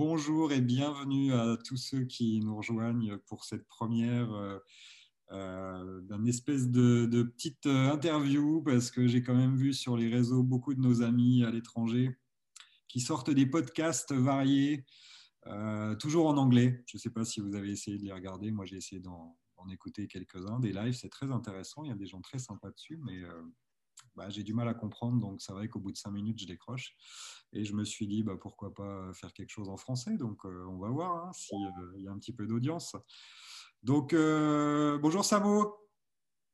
bonjour et bienvenue à tous ceux qui nous rejoignent pour cette première euh, euh, espèce de, petite euh, interview parce que j'ai quand même vu sur les réseaux beaucoup de nos amis à l'étranger qui sortent des podcasts variés, toujours en anglais. Je ne sais pas si vous avez essayé de les regarder. Moi, j'ai essayé d'en écouter quelques-uns. Des lives, c'est très intéressant. Il y a des gens très sympas dessus, mais bah, j'ai du mal à comprendre. Donc, c'est vrai qu'au bout de cinq minutes, je décroche. Et je me suis dit, bah, pourquoi pas faire quelque chose en français. Donc, euh, on va voir hein, s'il euh, y a un petit peu d'audience. Donc, euh, bonjour Samo.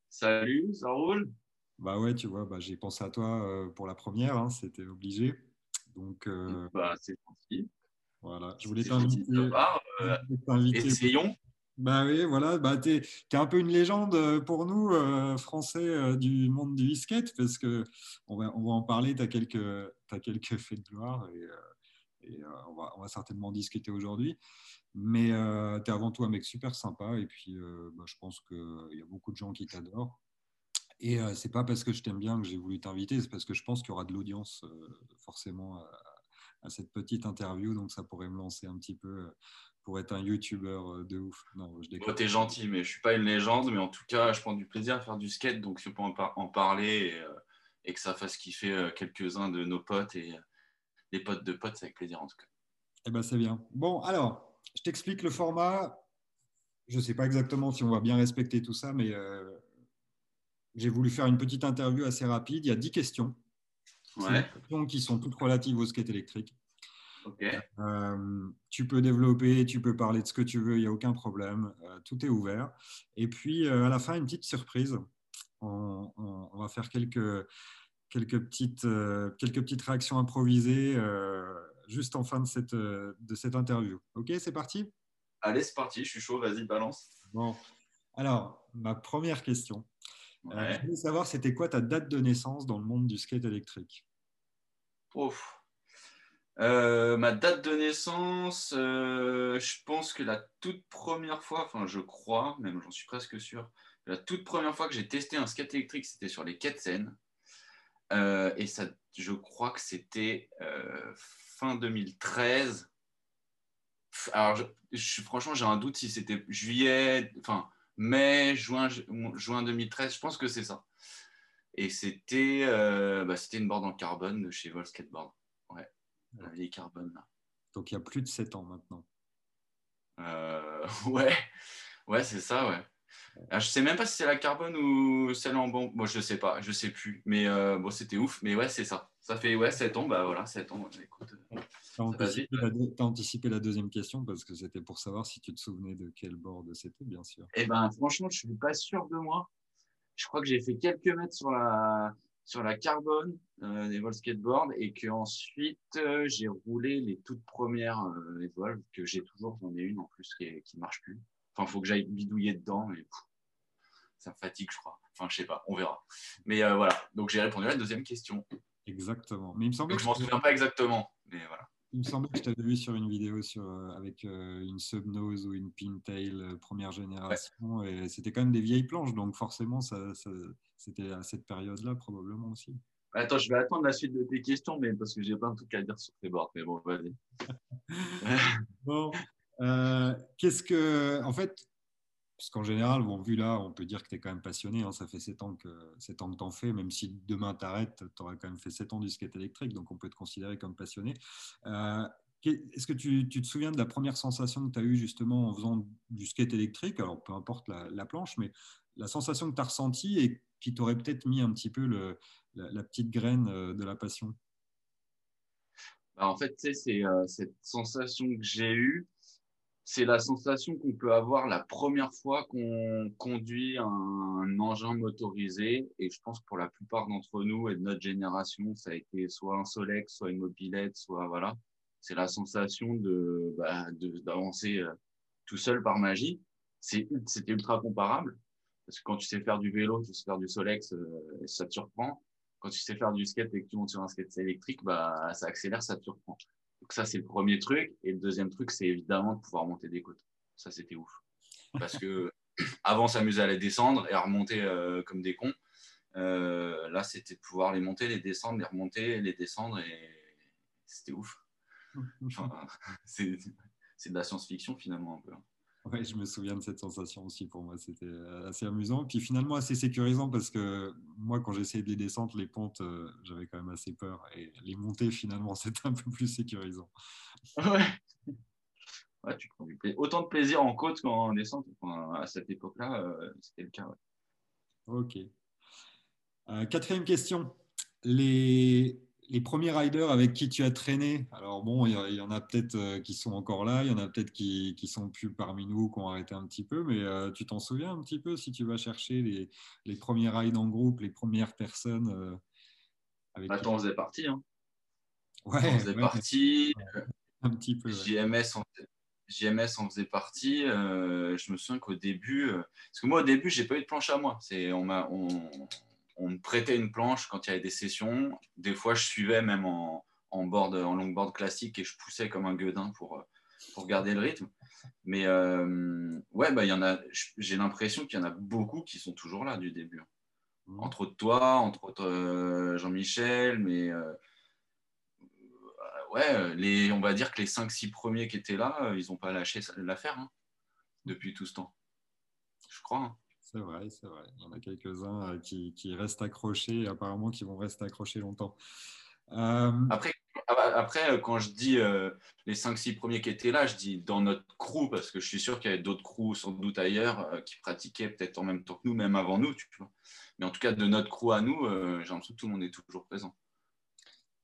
Salut, ça roule? Bah ouais, tu vois, bah, j'ai pensé à toi pour la première, hein, c'était obligé. Donc, bah, c'est gentil. Voilà, je voulais t'inviter. Essayons. Bah oui, voilà, bah, tu es, un peu une légende euh, pour nous, euh, Français euh, du monde du skate, parce va, on va en parler, tu as quelques, faits de gloire et, on, va, certainement discuter aujourd'hui. Mais tu es avant tout un mec super sympa et puis bah, je pense qu'il y a beaucoup de gens qui t'adorent. Et c'est pas parce que je t'aime bien que j'ai voulu t'inviter, c'est parce que je pense qu'il y aura de l'audience forcément à, cette petite interview, donc ça pourrait me lancer un petit peu pour être un youtubeur euh, de ouf. Non, je T'es gentil, mais je suis pas une légende, mais en tout cas, je prends du plaisir à faire du skate, donc si on peut en, parler euh, et, que ça fasse kiffer euh, quelques-uns de nos potes et des potes de potes, c'est avec plaisir en tout cas. Eh ben c'est bien. Bon, alors, je t'explique le format. Je ne sais pas exactement si on va bien respecter tout ça, mais j'ai voulu faire une petite interview assez rapide. Il y a 10 questions. Ouais. questions qui sont toutes relatives au skate électrique. Euh, tu peux développer, tu peux parler de ce que tu veux, il n'y a aucun problème. Euh, tout est ouvert. Et puis, euh, à la fin, une petite surprise. On, va faire quelques, quelques, petites, quelques petites réactions improvisées juste en fin de cette, de cette interview. Ok, c'est parti? Allez, c'est parti, je suis chaud, vas-y, balance. Bon, alors, ma première question. je voulais savoir, c'était quoi ta date de naissance dans le monde du skate électrique? Ouf. Euh, ma date de naissance, euh, je pense que la toute première fois, enfin je crois, même j'en suis presque sûr, la toute première fois que j'ai testé un skate électrique, c'était sur les Ketsen. Euh, et ça, je crois que c'était fin 2013. Alors, franchement, j'ai un doute si c'était juillet, enfin mai, juin, juin 2013. Je pense que c'est ça. Et c'était bah, une board en carbone de chez Vol Skateboard. La vieille carbone. Donc il y a plus de 7 ans maintenant. Euh, ouais, ouais c'est ça, ouais. Alors, je sais même pas si c'est la carbone ou celle en bon. Moi, je sais pas, je sais plus. Mais euh, bon, c'était ouf. Mais ouais, c'est ça. Ça fait ouais, 7 ans. Bah voilà, 7 ans. Écoute. T'as anticipé, la, anticipé la deuxième question parce que c'était pour savoir si tu te souvenais de quel board c'était, bien sûr. Eh ben, franchement, je suis pas sûr de moi. Je crois que j'ai fait quelques mètres sur la, sur la carbone euh, des vols skateboard et que ensuite euh, j'ai roulé les toutes premières euh, vols que j'ai toujours j'en ai une en plus qui, qui marche plus. Enfin faut que j'aille bidouiller dedans et ça me fatigue je crois. Enfin je sais pas on verra. Mais euh, voilà. Donc j'ai répondu à la deuxième question. Exactement. Mais il me semble que je m'en souviens pas exactement mais voilà il me semble que je t'avais vu sur une vidéo sur, euh, avec euh, une subnose ou une pintail euh, première génération. Et c'était quand même des vieilles planches, donc forcément, ça, c'était à cette période-là probablement aussi. Attends, je vais attendre la suite de tes questions, mais parce que j'ai plein de trucs à dire sur tes bords. Mais bon, vas-y. bon, qu'est-ce que. En fait, parce qu'en général, bon, vu là, on peut dire que tu es quand même passionné. Hein, ça fait 7 ans que, 7 ans que tu en fais. Même si demain tu arrêtes, tu auras quand même fait 7 ans du skate électrique. Donc, on peut te considérer comme passionné. Euh, est-ce que tu, te souviens de la première sensation que tu as eue justement en faisant du skate électrique? Alors, peu importe la, planche, mais la sensation que tu as ressentie et qui t'aurait peut-être mis un petit peu la, petite graine euh, de la passion? Bah, En fait, c'est euh, cette sensation que j'ai eue c'est la sensation qu'on peut avoir la première fois qu'on conduit un, engin motorisé. Et je pense que pour la plupart d'entre nous et de notre génération, ça a été soit un Solex, soit une mobilette, soit voilà. C'est la sensation de bah, d'avancer euh, tout seul par magie. C'était ultra comparable parce que quand tu sais faire du vélo, tu sais faire du Solex, euh, ça te surprend. Quand tu sais faire du skate et que tu montes sur un skate électrique, bah ça accélère, ça te surprend. Donc ça, c'est le premier truc. Et le deuxième truc, c'est évidemment de pouvoir monter des côtes. Ça, c'était ouf. Parce que avant, s'amuser à les descendre et à remonter euh, comme des cons. Euh, là, c'était de pouvoir les monter, les descendre, les remonter, les descendre. Et c'était ouf. c'est de la science-fiction finalement un peu. Ouais, je me souviens de cette sensation aussi pour moi. C'était euh, assez amusant. Puis finalement assez sécurisant parce que moi, quand j'essayais de les descendre, les pentes, euh, j'avais quand même assez peur. Et les montées, finalement, c'était un peu plus sécurisant. Ouais. ouais tu prends autant de plaisir en côte qu'en descente. à cette époque-là, euh, c'était le cas. Ok. quatrième question. Les, les premiers riders avec qui tu as traîné, alors bon, il y, en a peut-être euh, qui sont encore là, il y en a peut-être qui, qui sont plus parmi nous, qui ont arrêté un petit peu, mais euh, tu t'en souviens un petit peu si tu vas chercher les, les premiers rides en groupe, les premières personnes euh, avec Attends, on faisait partie. Hein. Ouais, on faisait partie. un petit peu. JMS, en, JMS en faisait partie. je me souviens qu'au début, parce que moi au début, j'ai pas eu de planche à moi. C'est on m'a on, on me prêtait une planche quand il y avait des sessions. Des fois, je suivais même en, en, board, en longboard classique et je poussais comme un gueudin pour, pour garder le rythme. Mais euh, ouais, bah, y en a, j'ai l'impression qu'il y en a beaucoup qui sont toujours là du début. Mmh. Entre autres toi, entre autres euh, Jean-Michel, mais euh, ouais, les, on va dire que les 5-6 premiers qui étaient là, ils n'ont pas lâché l'affaire hein, depuis tout ce temps. Je crois. Hein. C'est vrai, c'est vrai. Il y en a quelques-uns euh, qui, restent accrochés apparemment qui vont rester accrochés longtemps. Euh, après, après, euh, quand je dis les 5-6 premiers qui étaient là, je dis dans notre crew, parce que je suis sûr qu'il y avait d'autres crews sans doute ailleurs qui pratiquaient peut-être en même temps que nous, même avant nous. Tu vois. Mais en tout cas, de notre crew à nous, j'ai l'impression que tout le monde est toujours présent.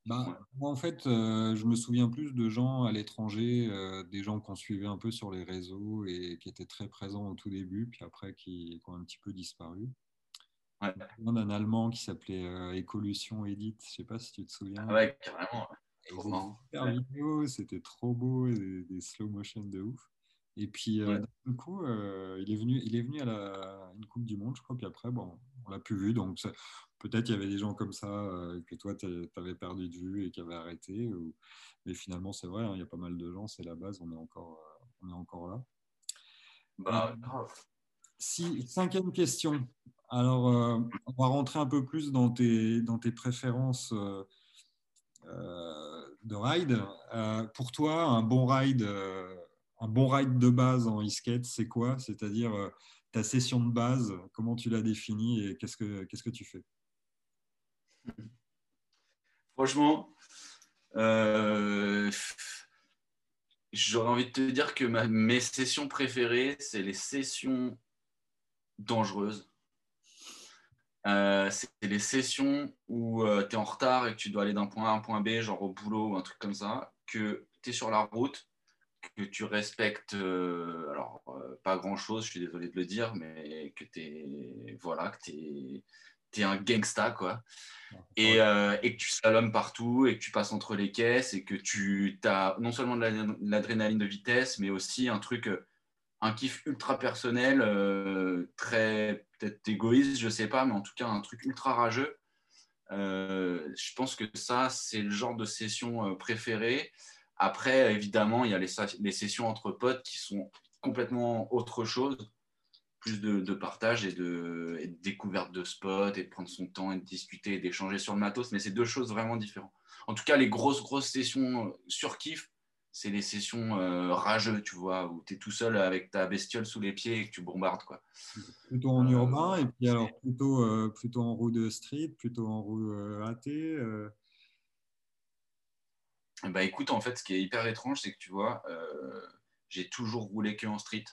Bah, moi, en fait, euh, je me souviens plus de gens à l'étranger, euh, des gens qu'on suivait un peu sur les réseaux et qui étaient très présents au tout début, puis après qui, ont un petit peu disparu. Ouais. Un Allemand qui s'appelait euh, Écolution Edit, je sais pas si tu te souviens. Ah ouais, carrément. C'était trop beau, des, des, slow motion de ouf. Et puis, d'un coup, il, est venu, il est venu à la, une Coupe du Monde, je crois, puis après, bon, on l'a plus vu. Donc, peut-être il y avait des gens comme ça euh, que toi, tu avais perdu de vue et qui avaient arrêté. Mais finalement, c'est vrai, hein, il y a pas mal de gens, c'est la base, on est encore, euh, on est encore là. Bah, si, cinquième question. Alors, euh, on va rentrer un peu plus dans tes, dans tes préférences de ride. pour toi, un bon ride, un bon ride de base en e-skate, c'est quoi? C'est-à-dire ta session de base, comment tu l'as définie et qu'est-ce que, tu fais? Franchement, euh, j'aurais envie de te dire que mes sessions préférées, c'est les sessions dangereuses. Euh, c'est les sessions où euh, tu es en retard et que tu dois aller d'un point A à un point B, genre au boulot ou un truc comme ça, que tu es sur la route, que tu respectes, alors pas grand chose, je suis désolé de le dire, mais que tu es, voilà, que tu es tu un gangsta, quoi. Et, euh, et, que tu slalomes partout et que tu passes entre les caisses et que tu as non seulement de l'adrénaline de vitesse, mais aussi un truc, euh, un kiff ultra personnel, euh, très peut-être égoïste, je sais pas, mais en tout cas un truc ultra rageux. je pense que ça, c'est le genre de session préférée. Après, évidemment, il y a les, les sessions entre potes qui sont complètement autre chose plus de, partage et de, découverte de spots et de prendre son temps et de discuter et d'échanger sur le matos, mais c'est deux choses vraiment différentes. En tout cas, les grosses, grosses sessions euh, sur kiff, c'est les sessions euh, rageux, tu vois, où tu es tout seul avec ta bestiole sous les pieds et que tu bombardes. Quoi. Plutôt en urbain, et puis alors plutôt, plutôt en roue de street, plutôt en roue AT Bah écoute, en fait, ce qui est hyper étrange, c'est que tu vois, j'ai toujours roulé que en street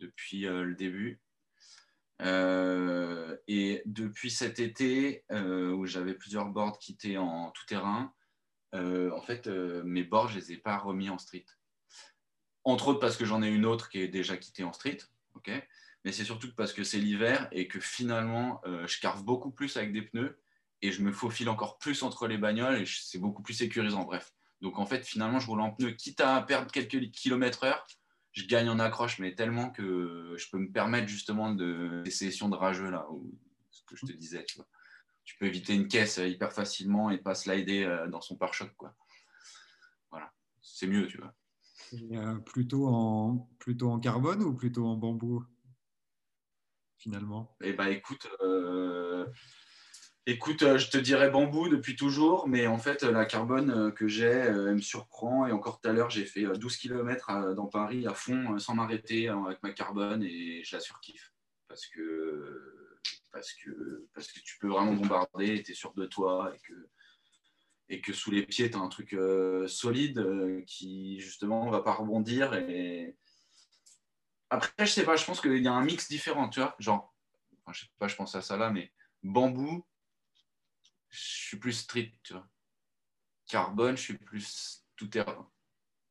depuis euh, le début. Euh, et depuis cet été, euh, où j'avais plusieurs boards qui étaient en tout terrain, en fait, mes boards, je ne les ai pas remis en street. Entre autres parce que j'en ai une autre qui est déjà quittée en street. mais c'est surtout parce que c'est l'hiver et que finalement, je carve beaucoup plus avec des pneus et je me faufile encore plus entre les bagnoles et c'est beaucoup plus sécurisant. Bref. Donc en fait, finalement, je roule en pneus, quitte à perdre quelques kilomètres heure, je gagne en accroche, mais tellement que je peux me permettre justement de, des sessions de rageux, là, ce que je te disais. Tu, vois. tu peux éviter une caisse hyper facilement et pas slider euh, dans son pare-choc. Quoi. Voilà, c'est mieux, tu vois. Euh, plutôt, en, plutôt en carbone ou plutôt en bambou, finalement? Eh bien, écoute, euh, Écoute, euh, je te dirais bambou depuis toujours, mais en fait, la carbone euh, que j'ai, euh, elle me surprend. Et encore tout à l'heure, j'ai fait 12 km dans Paris à fond, sans m'arrêter, avec ma carbone, et je la surkiffe. Parce que, parce que, parce que tu peux vraiment bombarder, tu es sûr de toi, et que, et que sous les pieds, tu as un truc solide qui, justement, ne va pas rebondir. Et... Après, je sais pas, je pense qu'il y a un mix différent, tu vois. Genre, je sais pas, je pense à ça là, mais bambou, je suis plus street, tu vois. Carbone, je suis plus tout terrain.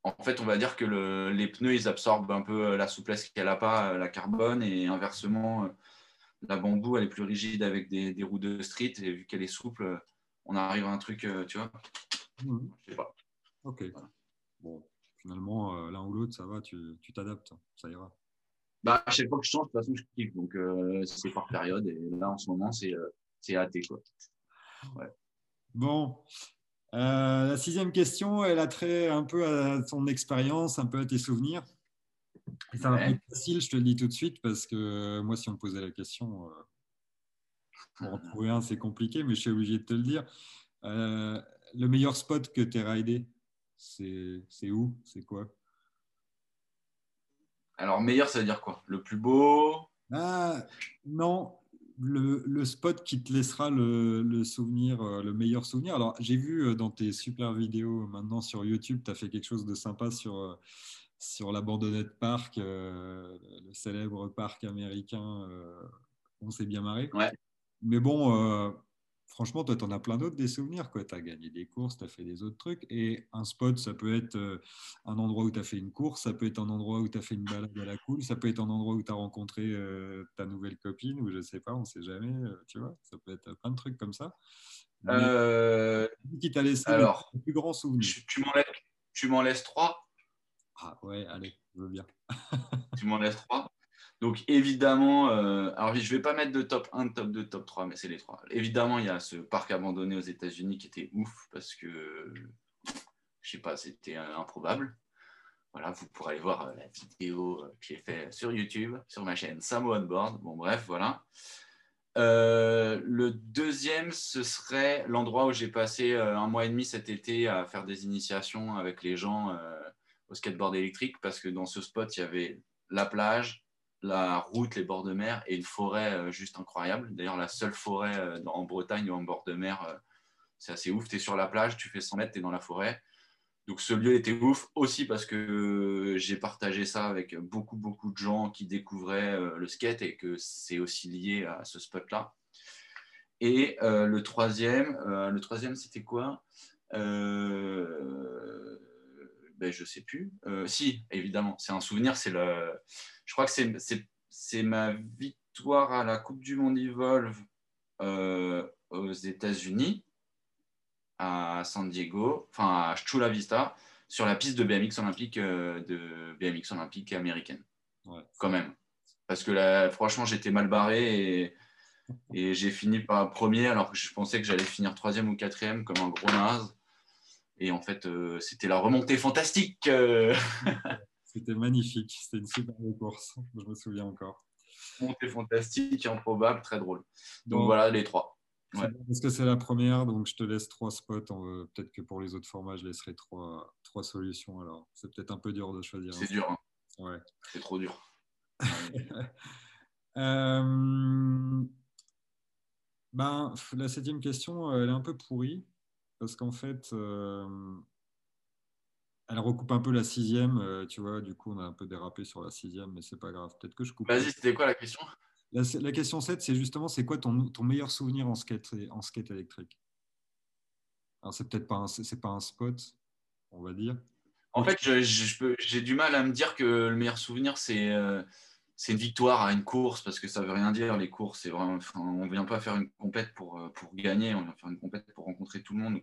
En fait, on va dire que les pneus, ils absorbent un peu la souplesse qu'elle n'a pas, la carbone, et inversement, la bambou, elle est plus rigide avec des, roues de street, et vu qu'elle est souple, on arrive à un truc, tu vois. Mmh. Je sais pas. Ok. Bon, finalement, euh, l'un ou l'autre, ça va, tu t'adaptes, ça ira. Bah, à chaque fois que je change, de toute façon, je kiffe. Donc, euh, c'est par période. Et là, en ce moment, c'est euh, AT. Quoi. Bon. Euh, la sixième question, elle a trait un peu à ton expérience, un peu à tes souvenirs. Et ça va être facile, je te le dis tout de suite, parce que moi, si on me posait la question, euh, pour en trouver un, c'est compliqué, mais je suis obligé de te le dire. Euh, le meilleur spot que tu as raidé, c'est où? C'est quoi? Alors, meilleur, ça veut dire quoi? Le plus beau? Ah, Non, le, spot qui te laissera le, souvenir, euh, le meilleur souvenir. Alors, j'ai vu euh, dans tes super vidéos maintenant sur YouTube, tu as fait quelque chose de sympa sur, euh, sur l'abandonnette park, le célèbre parc américain. on s'est bien marré. Ouais. Mais bon, franchement, toi, tu en as plein d'autres des souvenirs. Tu as gagné des courses, tu as fait des autres trucs. Et un spot, ça peut être euh, un endroit où tu as fait une course, ça peut être un endroit où tu as fait une balade à la cool, ça peut être un endroit où tu as rencontré euh, ta nouvelle copine, ou je sais pas, on sait jamais, euh, tu vois. Ça peut être plein de trucs comme ça. qui t'a laissé alors, le plus grand souvenir Tu m'en laisses trois? Ah ouais, allez, je veux bien. tu m'en laisses trois? Donc évidemment, euh, alors je ne vais pas mettre de top 1, top 2, top 3, mais c'est les trois. Évidemment, il y a ce parc abandonné aux États-Unis qui était ouf parce que, je sais pas, c'était improbable. Voilà, vous pourrez aller voir euh, la vidéo euh, qui est faite sur YouTube, sur ma chaîne Samo On Board. Bon, bref, voilà. le deuxième, ce serait l'endroit où j'ai passé un mois et demi cet été à faire des initiations avec les gens au skateboard électrique parce que dans ce spot, il y avait la plage, la route, les bords de mer et une forêt euh, juste incroyable. D'ailleurs, la seule forêt euh, en Bretagne ou en bord de mer, euh, c'est assez ouf. Tu es sur la plage, tu fais 100 mètres, tu es dans la forêt. Donc ce lieu était ouf aussi parce que j'ai partagé ça avec beaucoup, beaucoup de gens qui découvraient le skate et que c'est aussi lié à ce spot-là. Et le troisième, le troisième c'était quoi? Ben, Je sais plus. si, évidemment, c'est un souvenir, c'est le je crois que c'est ma victoire à la Coupe du Monde Evolve euh, aux États-Unis, à San Diego, enfin à Chula Vista, sur la piste de BMX olympique, euh, de BMX olympique américaine. Quand même. Parce que là, franchement, j'étais mal barré et, et j'ai fini par premier alors que je pensais que j'allais finir troisième ou quatrième comme un gros naze. Et en fait, euh, c'était la remontée fantastique. C'était magnifique. C'était une super course. Je me souviens encore. Montée fantastique, improbable, très drôle. Donc voilà les trois. Parce que c'est la première, donc je te laisse trois spots. Peut-être que pour les autres formats, je laisserai trois, trois solutions. Alors, c'est peut-être un peu dur de choisir. C'est dur. Hein. Ouais. C'est trop dur. euh... ben, la septième question, elle est un peu pourrie. Parce qu'en fait, euh, elle recoupe un peu la sixième, euh, tu vois. Du coup, on a un peu dérapé sur la sixième, mais c'est pas grave. Peut-être que je coupe. Vas-y, c'était quoi la question? La, question 7, c'est justement c'est quoi ton, ton, meilleur souvenir en skate, en skate électrique? Alors, c'est peut-être pas, un, c'est pas un spot, on va dire. En fait, j'ai du mal à me dire que le meilleur souvenir, c'est euh, c'est une victoire à une course, parce que ça veut rien dire, les courses. C'est vraiment, on ne vient pas faire une compète pour, pour gagner, on vient faire une compète rencontrer tout le monde.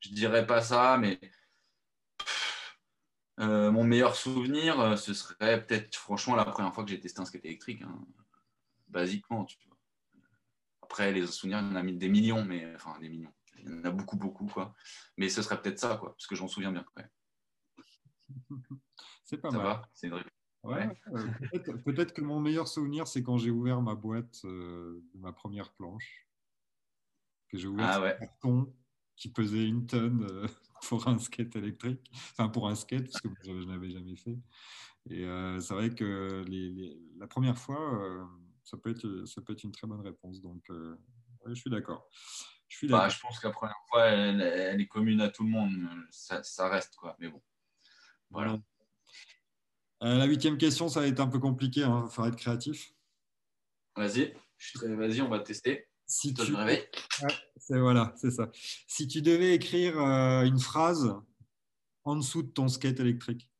Je dirais pas ça, mais euh, mon meilleur souvenir, euh, ce serait peut-être franchement la première fois que j'ai testé un skate électrique, hein. basiquement. Après, les souvenirs, il y en a des millions, mais enfin des millions. Il y en a beaucoup, beaucoup, quoi. Mais ce serait peut-être ça, quoi, parce que j'en souviens bien. C'est pas mal. C'est Ouais, euh, peut-être, que mon meilleur souvenir, c'est quand j'ai ouvert ma boîte de ma première planche. Que j'ai ouvert Ah ouais. un carton qui pesait une tonne euh, pour un skate électrique, enfin pour un skate, parce que je, je n'avais jamais fait. Et euh, c'est vrai que les- les- la première fois, euh, ça, peut être, ça peut être une très bonne réponse. Donc, ouais, je suis d'accord. Je suis Bah, je pense que la première fois, elle, elle est commune à tout le monde. Ça, ça reste, quoi. Mais bon. Voilà. La huitième question, ça va être un peu compliqué. Il va falloir être créatif. Vas-y. Très- Vas-y, on va tester. Si tu... C'est voilà, c'est ça. Si tu devais écrire euh, une phrase en dessous de ton skate électrique,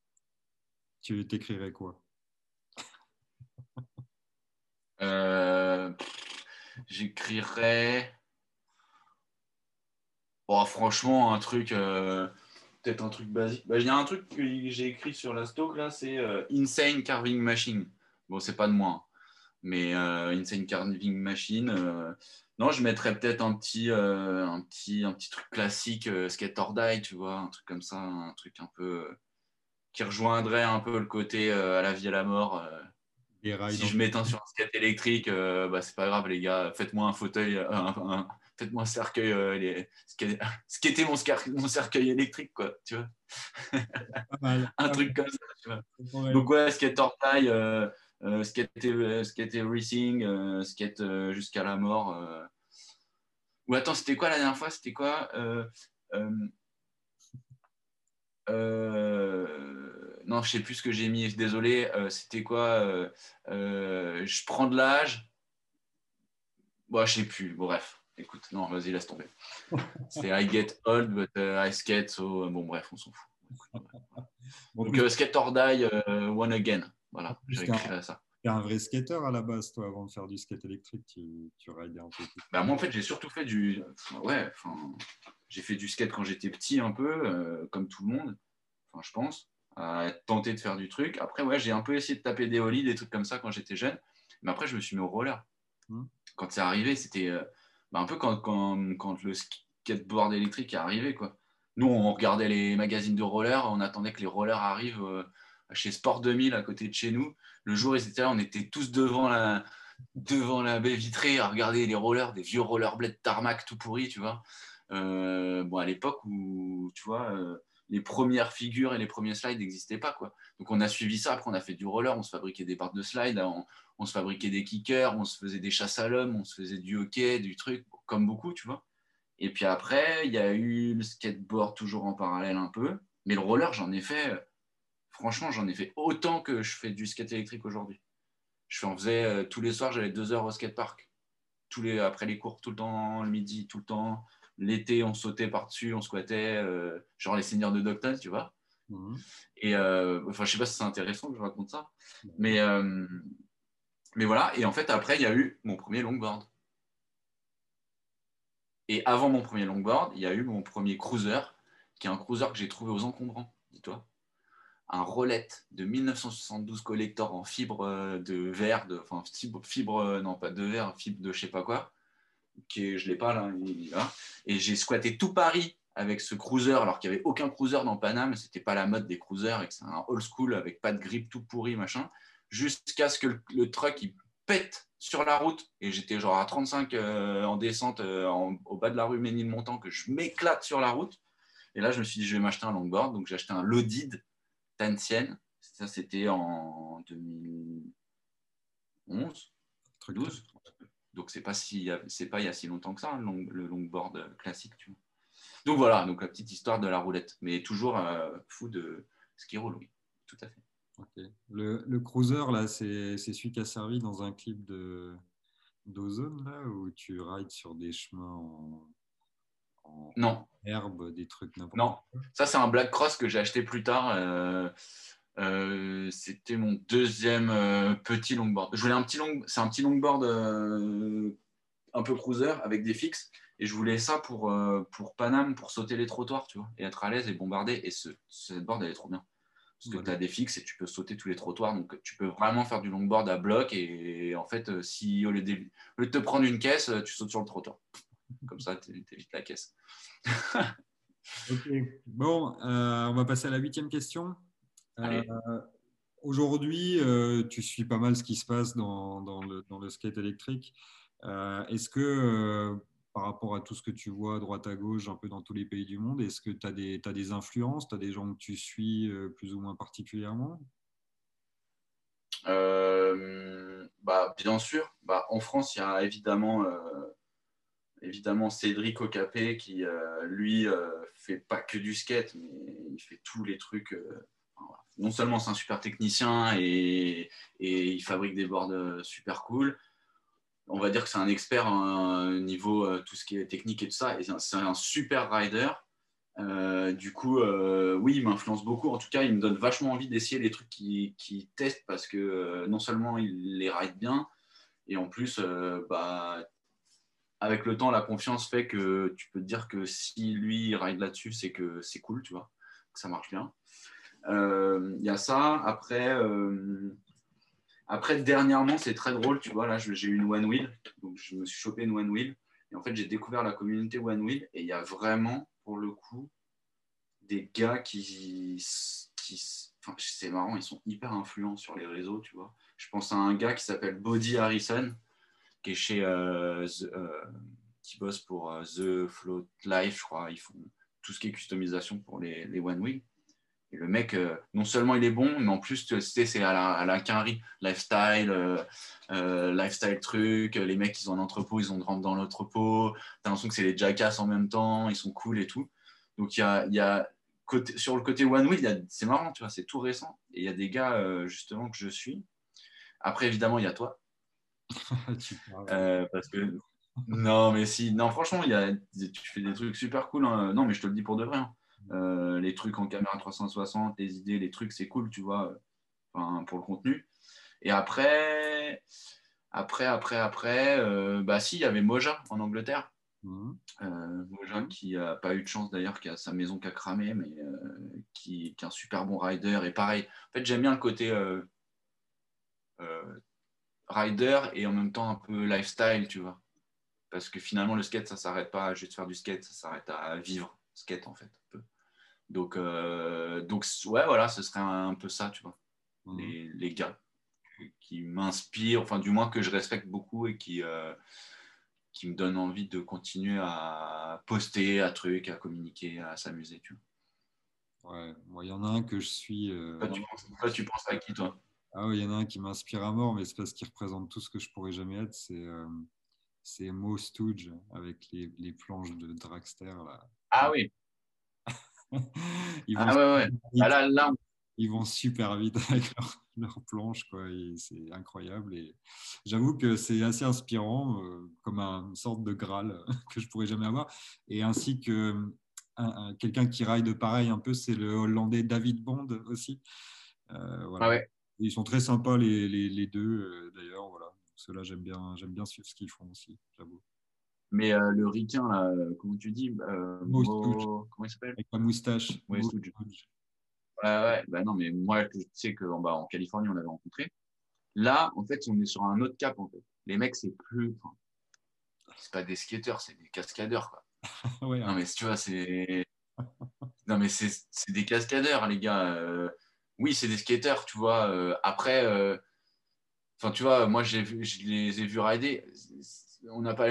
tu t'écrirais quoi? Euh, J'écrirais. Bon, franchement, un truc. euh, Peut-être un truc basique. Bah, Il y a un truc que j'ai écrit sur la stock là, c'est Insane Carving Machine. Bon, c'est pas de moi, hein. Mais euh, Insane Carving Machine. euh, Non, je mettrais peut-être un petit, euh, un petit, un petit truc classique, euh, Skate or Die, tu vois, un truc comme ça, un truc un peu euh, qui rejoindrait un peu le côté euh, à la vie à la mort. euh, si je m'éteins sur un skate électrique, euh, bah, c'est pas grave, les gars. Faites-moi un fauteuil, euh, un- faites-moi un cercueil. euh, les... Était mon, scar- mon cercueil électrique, quoi. Tu vois Pas mal. un Pas truc comme ça. Tu vois. Donc, ouais, skate euh, euh, skate, euh, skate racing, euh, skate euh, jusqu'à la mort. euh. Ou attends, c'était quoi la dernière fois? C'était quoi euh, euh, euh, Non, je sais plus ce que j'ai mis. Désolé. euh, c'était quoi euh, euh, Je prends de l'âge. Bon, je sais plus. Bref, écoute, non, vas-y, laisse tomber. C'est I get old, but uh, I skate. So, euh, bon, bref, on s'en fout. Donc, euh, skate or die, euh, one again. Voilà, ça. T'es un vrai skater à la base, toi, avant de faire du skate électrique, tu, tu ridais un peu. Bah, moi, en fait, j'ai surtout fait du. ouais, j'ai fait du skate quand j'étais petit, un peu, euh, comme tout le monde. Enfin, je pense. À tenté de faire du truc. Après, ouais, j'ai un peu essayé de taper des ollies, des trucs comme ça quand j'étais jeune. Mais après, je me suis mis au roller. Hmm. Quand c'est arrivé, c'était euh, bah, un peu quand, quand, quand le skateboard électrique est arrivé, quoi. Nous, on regardait les magazines de roller, on attendait que les rollers arrivent euh, chez Sport 2000 à côté de chez nous. Le jour ils étaient là, on était tous devant la, devant la baie vitrée à regarder les rollers, des vieux rollerblades tarmac tout pourris, tu vois. Euh, bon, à l'époque où, tu vois, euh, les premières figures et les premiers slides n'existaient pas, quoi. Donc, on a suivi ça. Après, on a fait du roller, on se fabriquait des barres de slide, on, on se fabriquait des kickers, on se faisait des chasses à l'homme, on se faisait du hockey, du truc, comme beaucoup, tu vois. Et puis après, il y a eu le skateboard toujours en parallèle un peu. Mais le roller, j'en ai fait, euh, franchement, j'en ai fait autant que je fais du skate électrique aujourd'hui. Je en faisais euh, tous les soirs, j'allais deux heures au skatepark. Tous les, après les cours, tout le temps, le midi, tout le temps. L'été, on sautait par-dessus, on squattait, euh, genre les seigneurs de Docton, tu vois. Mhm. Et euh, enfin, je sais pas si c'est intéressant que je raconte ça. Mais, mais voilà. Et en fait, après, il y a eu mon premier longboard. Et avant mon premier longboard, il y a eu mon premier cruiser, qui est un cruiser que j'ai trouvé aux encombrants, dis-toi. Un Rolette de 1972 collector en fibre euh, de verre, enfin fibre, fibre, euh, non pas de verre, fibre de je sais pas quoi, qui je l'ai pas là, il est là. Et j'ai squatté tout Paris avec ce cruiser, alors qu'il n'y avait aucun cruiser dans Paname, c'était pas la mode des cruisers, et que c'est un old school avec pas de grip tout pourri, machin, jusqu'à ce que le, truck il pète sur la route, et j'étais genre à 35 euh, en descente en- au bas de la rue Ménilmontant, que je m'éclate sur la route. Et là, je me suis dit, je vais m'acheter un longboard, donc j'ai acheté un Lodid Tansienne. Ça, c'était en 2011, Truc 12. Donc, c'est pas, si, c'est pas il y a si longtemps que ça, le, long- le longboard classique. Tu vois. Donc, voilà, donc la petite histoire de la roulette. Mais toujours euh, fou de ski roule, oui, tout à fait. Le, le cruiser, là, c'est c'est celui qui a servi dans un clip de d'Ozone, là, où tu rides sur des chemins en, en Non, des trucs n'importe Non, ça c'est un Black Cross que j'ai acheté plus tard. Euh, euh, C'était mon deuxième euh, petit longboard. Je voulais un petit long, c'est un petit longboard un peu cruiser avec des fixes. Et je voulais ça pour, pour Paname, pour sauter les trottoirs, tu vois, et être à l'aise et bombarder. Et ce, cette board, elle est trop bien. Parce que tu as des fixes et tu peux sauter tous les trottoirs. Donc tu peux vraiment faire du longboard à bloc. Et, en fait, si au lieu, de, te prendre une caisse, tu sautes sur le trottoir. Comme ça, tu évites la caisse. Ok. Bon, euh, on va passer à la huitième question. Euh, Aujourd'hui, euh, tu suis pas mal ce qui se passe dans, dans le, dans le skate électrique. Euh, Est-ce que, euh, par rapport à tout ce que tu vois à droite à gauche, un peu dans tous les pays du monde, est-ce que tu as des, as des influences, tu as des gens que tu suis plus ou moins particulièrement? Bah, Bien sûr. Bah, en France, il y a évidemment évidemment Cédric Ocapé qui, euh, lui, euh, fait pas que du skate, mais il fait tous les trucs. Euh, non seulement c'est un super technicien et, il fabrique des boards super cool, on va dire que c'est un expert au niveau tout ce qui est technique et tout ça, c'est un, super rider. du coup, oui, il m'influence beaucoup. En tout cas, il me donne vachement envie d'essayer les trucs qu'il qui teste parce que non seulement il les ride bien, et en plus, bah, avec le temps, la confiance fait que tu peux te dire que si lui ride là-dessus, c'est que c'est cool, tu vois, que ça marche bien. Il euh, y a ça. Après, euh, après dernièrement, c'est très drôle, tu vois. Là, j'ai eu une One Wheel, donc je me suis chopé une One Wheel. Et en fait, j'ai découvert la communauté One Wheel et il y a vraiment, pour le coup, des gars qui, c'est marrant, ils sont hyper influents sur les réseaux, tu vois. Je pense à un gars qui s'appelle Body Harrison qui est chez euh, euh, qui bosse pour euh, The Float Life, je crois. Ils font tout ce qui est customisation pour les, One Wheel. Et le mec, non seulement il est bon, mais en plus, c'est à la, à la quinri, lifestyle, lifestyle truc. Les mecs, ils ont un entrepôt, ils ont rentrent dans l'entrepôt. T'as l'impression que c'est les jackass en même temps, ils sont cool et tout. Donc, il y a, y a sur le côté One Wheel, c'est marrant, tu vois, c'est tout récent. Et il y a des gars, justement, que je suis. Après, évidemment, il y a toi. Euh, parce que non, mais si, non, franchement, il y a, tu fais des trucs super cool. Hein. Non, mais je te le dis pour de vrai. Hein. Euh, les trucs en caméra 360, les idées, les trucs, c'est cool, tu vois, enfin, pour le contenu. Et après, après, après, après, euh, bah si, il y avait Moja en Angleterre. Mmh. Moja qui a pas eu de chance d'ailleurs, qui a sa maison qui a cramé, mais qui, qui, est un super bon rider. Et pareil, en fait, j'aime bien le côté rider et en même temps un peu lifestyle, tu vois. Parce que finalement, le skate, ça s'arrête pas à juste faire du skate, ça s'arrête à vivre skate, en fait. Donc, euh, donc, ouais, voilà, ce serait un, peu ça, tu vois. Mhm. Les, les, gars qui m'inspirent, enfin, du moins que je respecte beaucoup et qui, euh, qui me donnent envie de continuer à poster, à trucs, à communiquer, à s'amuser, tu vois. Ouais, moi, il y en a un que je suis. Euh, tu penses, tu penses à qui, toi? Ah oui, il y en a un qui m'inspire à mort, mais c'est parce qu'il représente tout ce que je pourrais jamais être. C'est euh, Mo Stooge avec les, les, planches de Dragster. Là. Ah oui. ils vont ah ouais, ouais. Ah là, là. Ils vont super vite avec leurs planches, quoi. C'est incroyable. Et j'avoue que c'est assez inspirant, euh, comme une sorte de Graal que je pourrais jamais avoir. Et ainsi que quelqu'un qui ride pareil un peu, c'est le Hollandais David Bond aussi. Euh, voilà. Ah ouais ils sont très sympas les, les, les deux, euh, d'ailleurs. Voilà. Ceux-là, j'aime bien, j'aime bien suivre ce qu'ils font aussi, j'avoue. Mais euh, le ricain, là, comment tu dis euh, Mo... Comment il s'appelle? Avec la moustache. Ouais, ouais. Bah non, mais moi, je sais qu'en en Californie, on l'avait rencontré. Là, en fait, on est sur un autre cap. En fait. Les mecs, c'est plus. Enfin, c'est pas des skateurs, c'est des cascadeurs. Quoi. ouais, non, mais tu vois, c'est. non, mais c'est des cascadeurs, les gars. Euh, oui, c'est des skaters, tu vois. Euh, après, euh, enfin, tu vois, moi, je les ai vus rider. On n'a pas,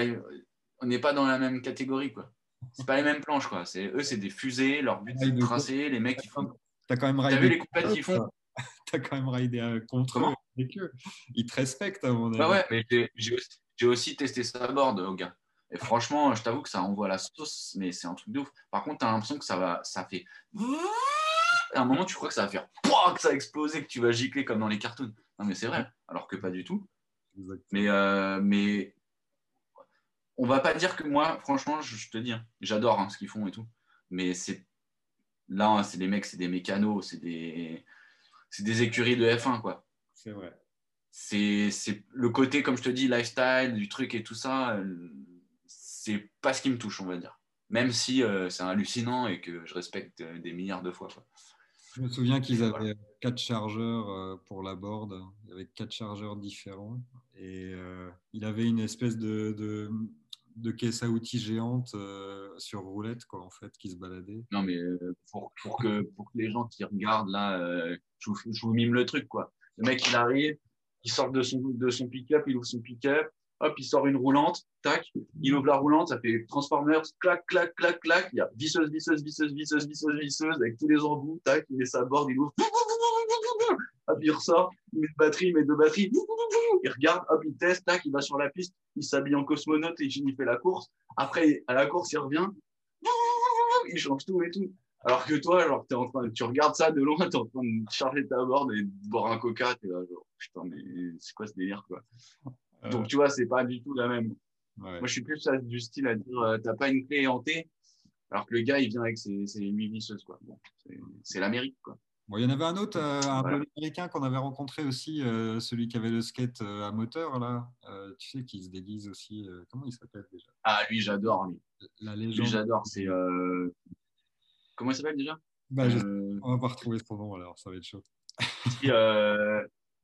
on n'est pas dans la même catégorie, quoi. C'est pas les mêmes planches, quoi. C'est eux, c'est des fusées. Leur but, c'est de tracer. Les mecs, ils font. T'as quand même ridé. vu les compètes qu'ils font T'as quand même ridé euh, contre eux avec eux. Ils te respectent, à mon avis. Bah ouais, mais j'ai aussi, aussi, testé sa board, au gars. Et franchement, je t'avoue que ça envoie la sauce, mais c'est un truc de ouf. Par contre, t'as l'impression que ça va, ça fait à un moment, tu crois que ça va faire que ça va exploser, que tu vas gicler comme dans les cartoons. Non, mais c'est vrai, alors que pas du tout. Mais, euh, mais on va pas dire que moi, franchement, je, te dis, hein, j'adore hein, ce qu'ils font et tout. Mais c'est là, hein, c'est des mecs, c'est des mécanos, c'est des, c'est des écuries de F1, quoi. C'est vrai. C'est, c'est le côté, comme je te dis, lifestyle, du truc et tout ça, c'est pas ce qui me touche, on va dire. Même si euh, c'est hallucinant et que je respecte euh, des milliards de fois. Quoi. Je me souviens qu'ils avaient quatre chargeurs euh, pour la board, avec quatre chargeurs différents. Et euh, il avait une espèce de, de, caisse à outils géante euh, sur roulette, quoi, en fait, qui se baladait. Non, mais pour, pour, que, pour que les gens qui regardent, là, je, vous, je, vous, mime le truc, quoi. Le mec, il arrive, il sort de son, de son pick-up, il ouvre son pick-up, hop, il sort une roulante, tac, il ouvre la roulante, ça fait Transformers, clac, clac, clac, clac, il y a visseuse, visseuse, visseuse, visseuse, visseuse, visseuse, avec tous les embouts, tac, il met sa board, il ouvre, hop, il ressort, il met une batterie, il met deux batteries, il regarde, hop, il teste, tac, il va sur la piste, il s'habille en cosmonaute et il fait la course. Après, à la course, il revient, il change tout et tout. Alors que toi, genre, es en train, tu regardes ça de loin, tu es en train de charger ta board et de boire un coca, tu es là, genre, putain, mais c'est quoi ce délire, quoi. Euh. Donc, tu vois, c'est pas du tout la même. Moi, je suis plus du style à dire, euh, t'as pas une clé hantée, alors que le gars, il vient avec ses, ses huit visseuses, quoi. Bon, c'est l'Amérique, quoi. Bon, il y en avait un autre, euh, un voilà. américain qu'on avait rencontré aussi, celui qui avait le skate à moteur, là. tu sais, qui se déguise aussi. comment il s'appelle déjà? Ah, lui, j'adore, lui. La légende. Lui, j'adore. C'est. Comment il s'appelle déjà? Bah, On va pas retrouver son nom, alors, ça va être chaud.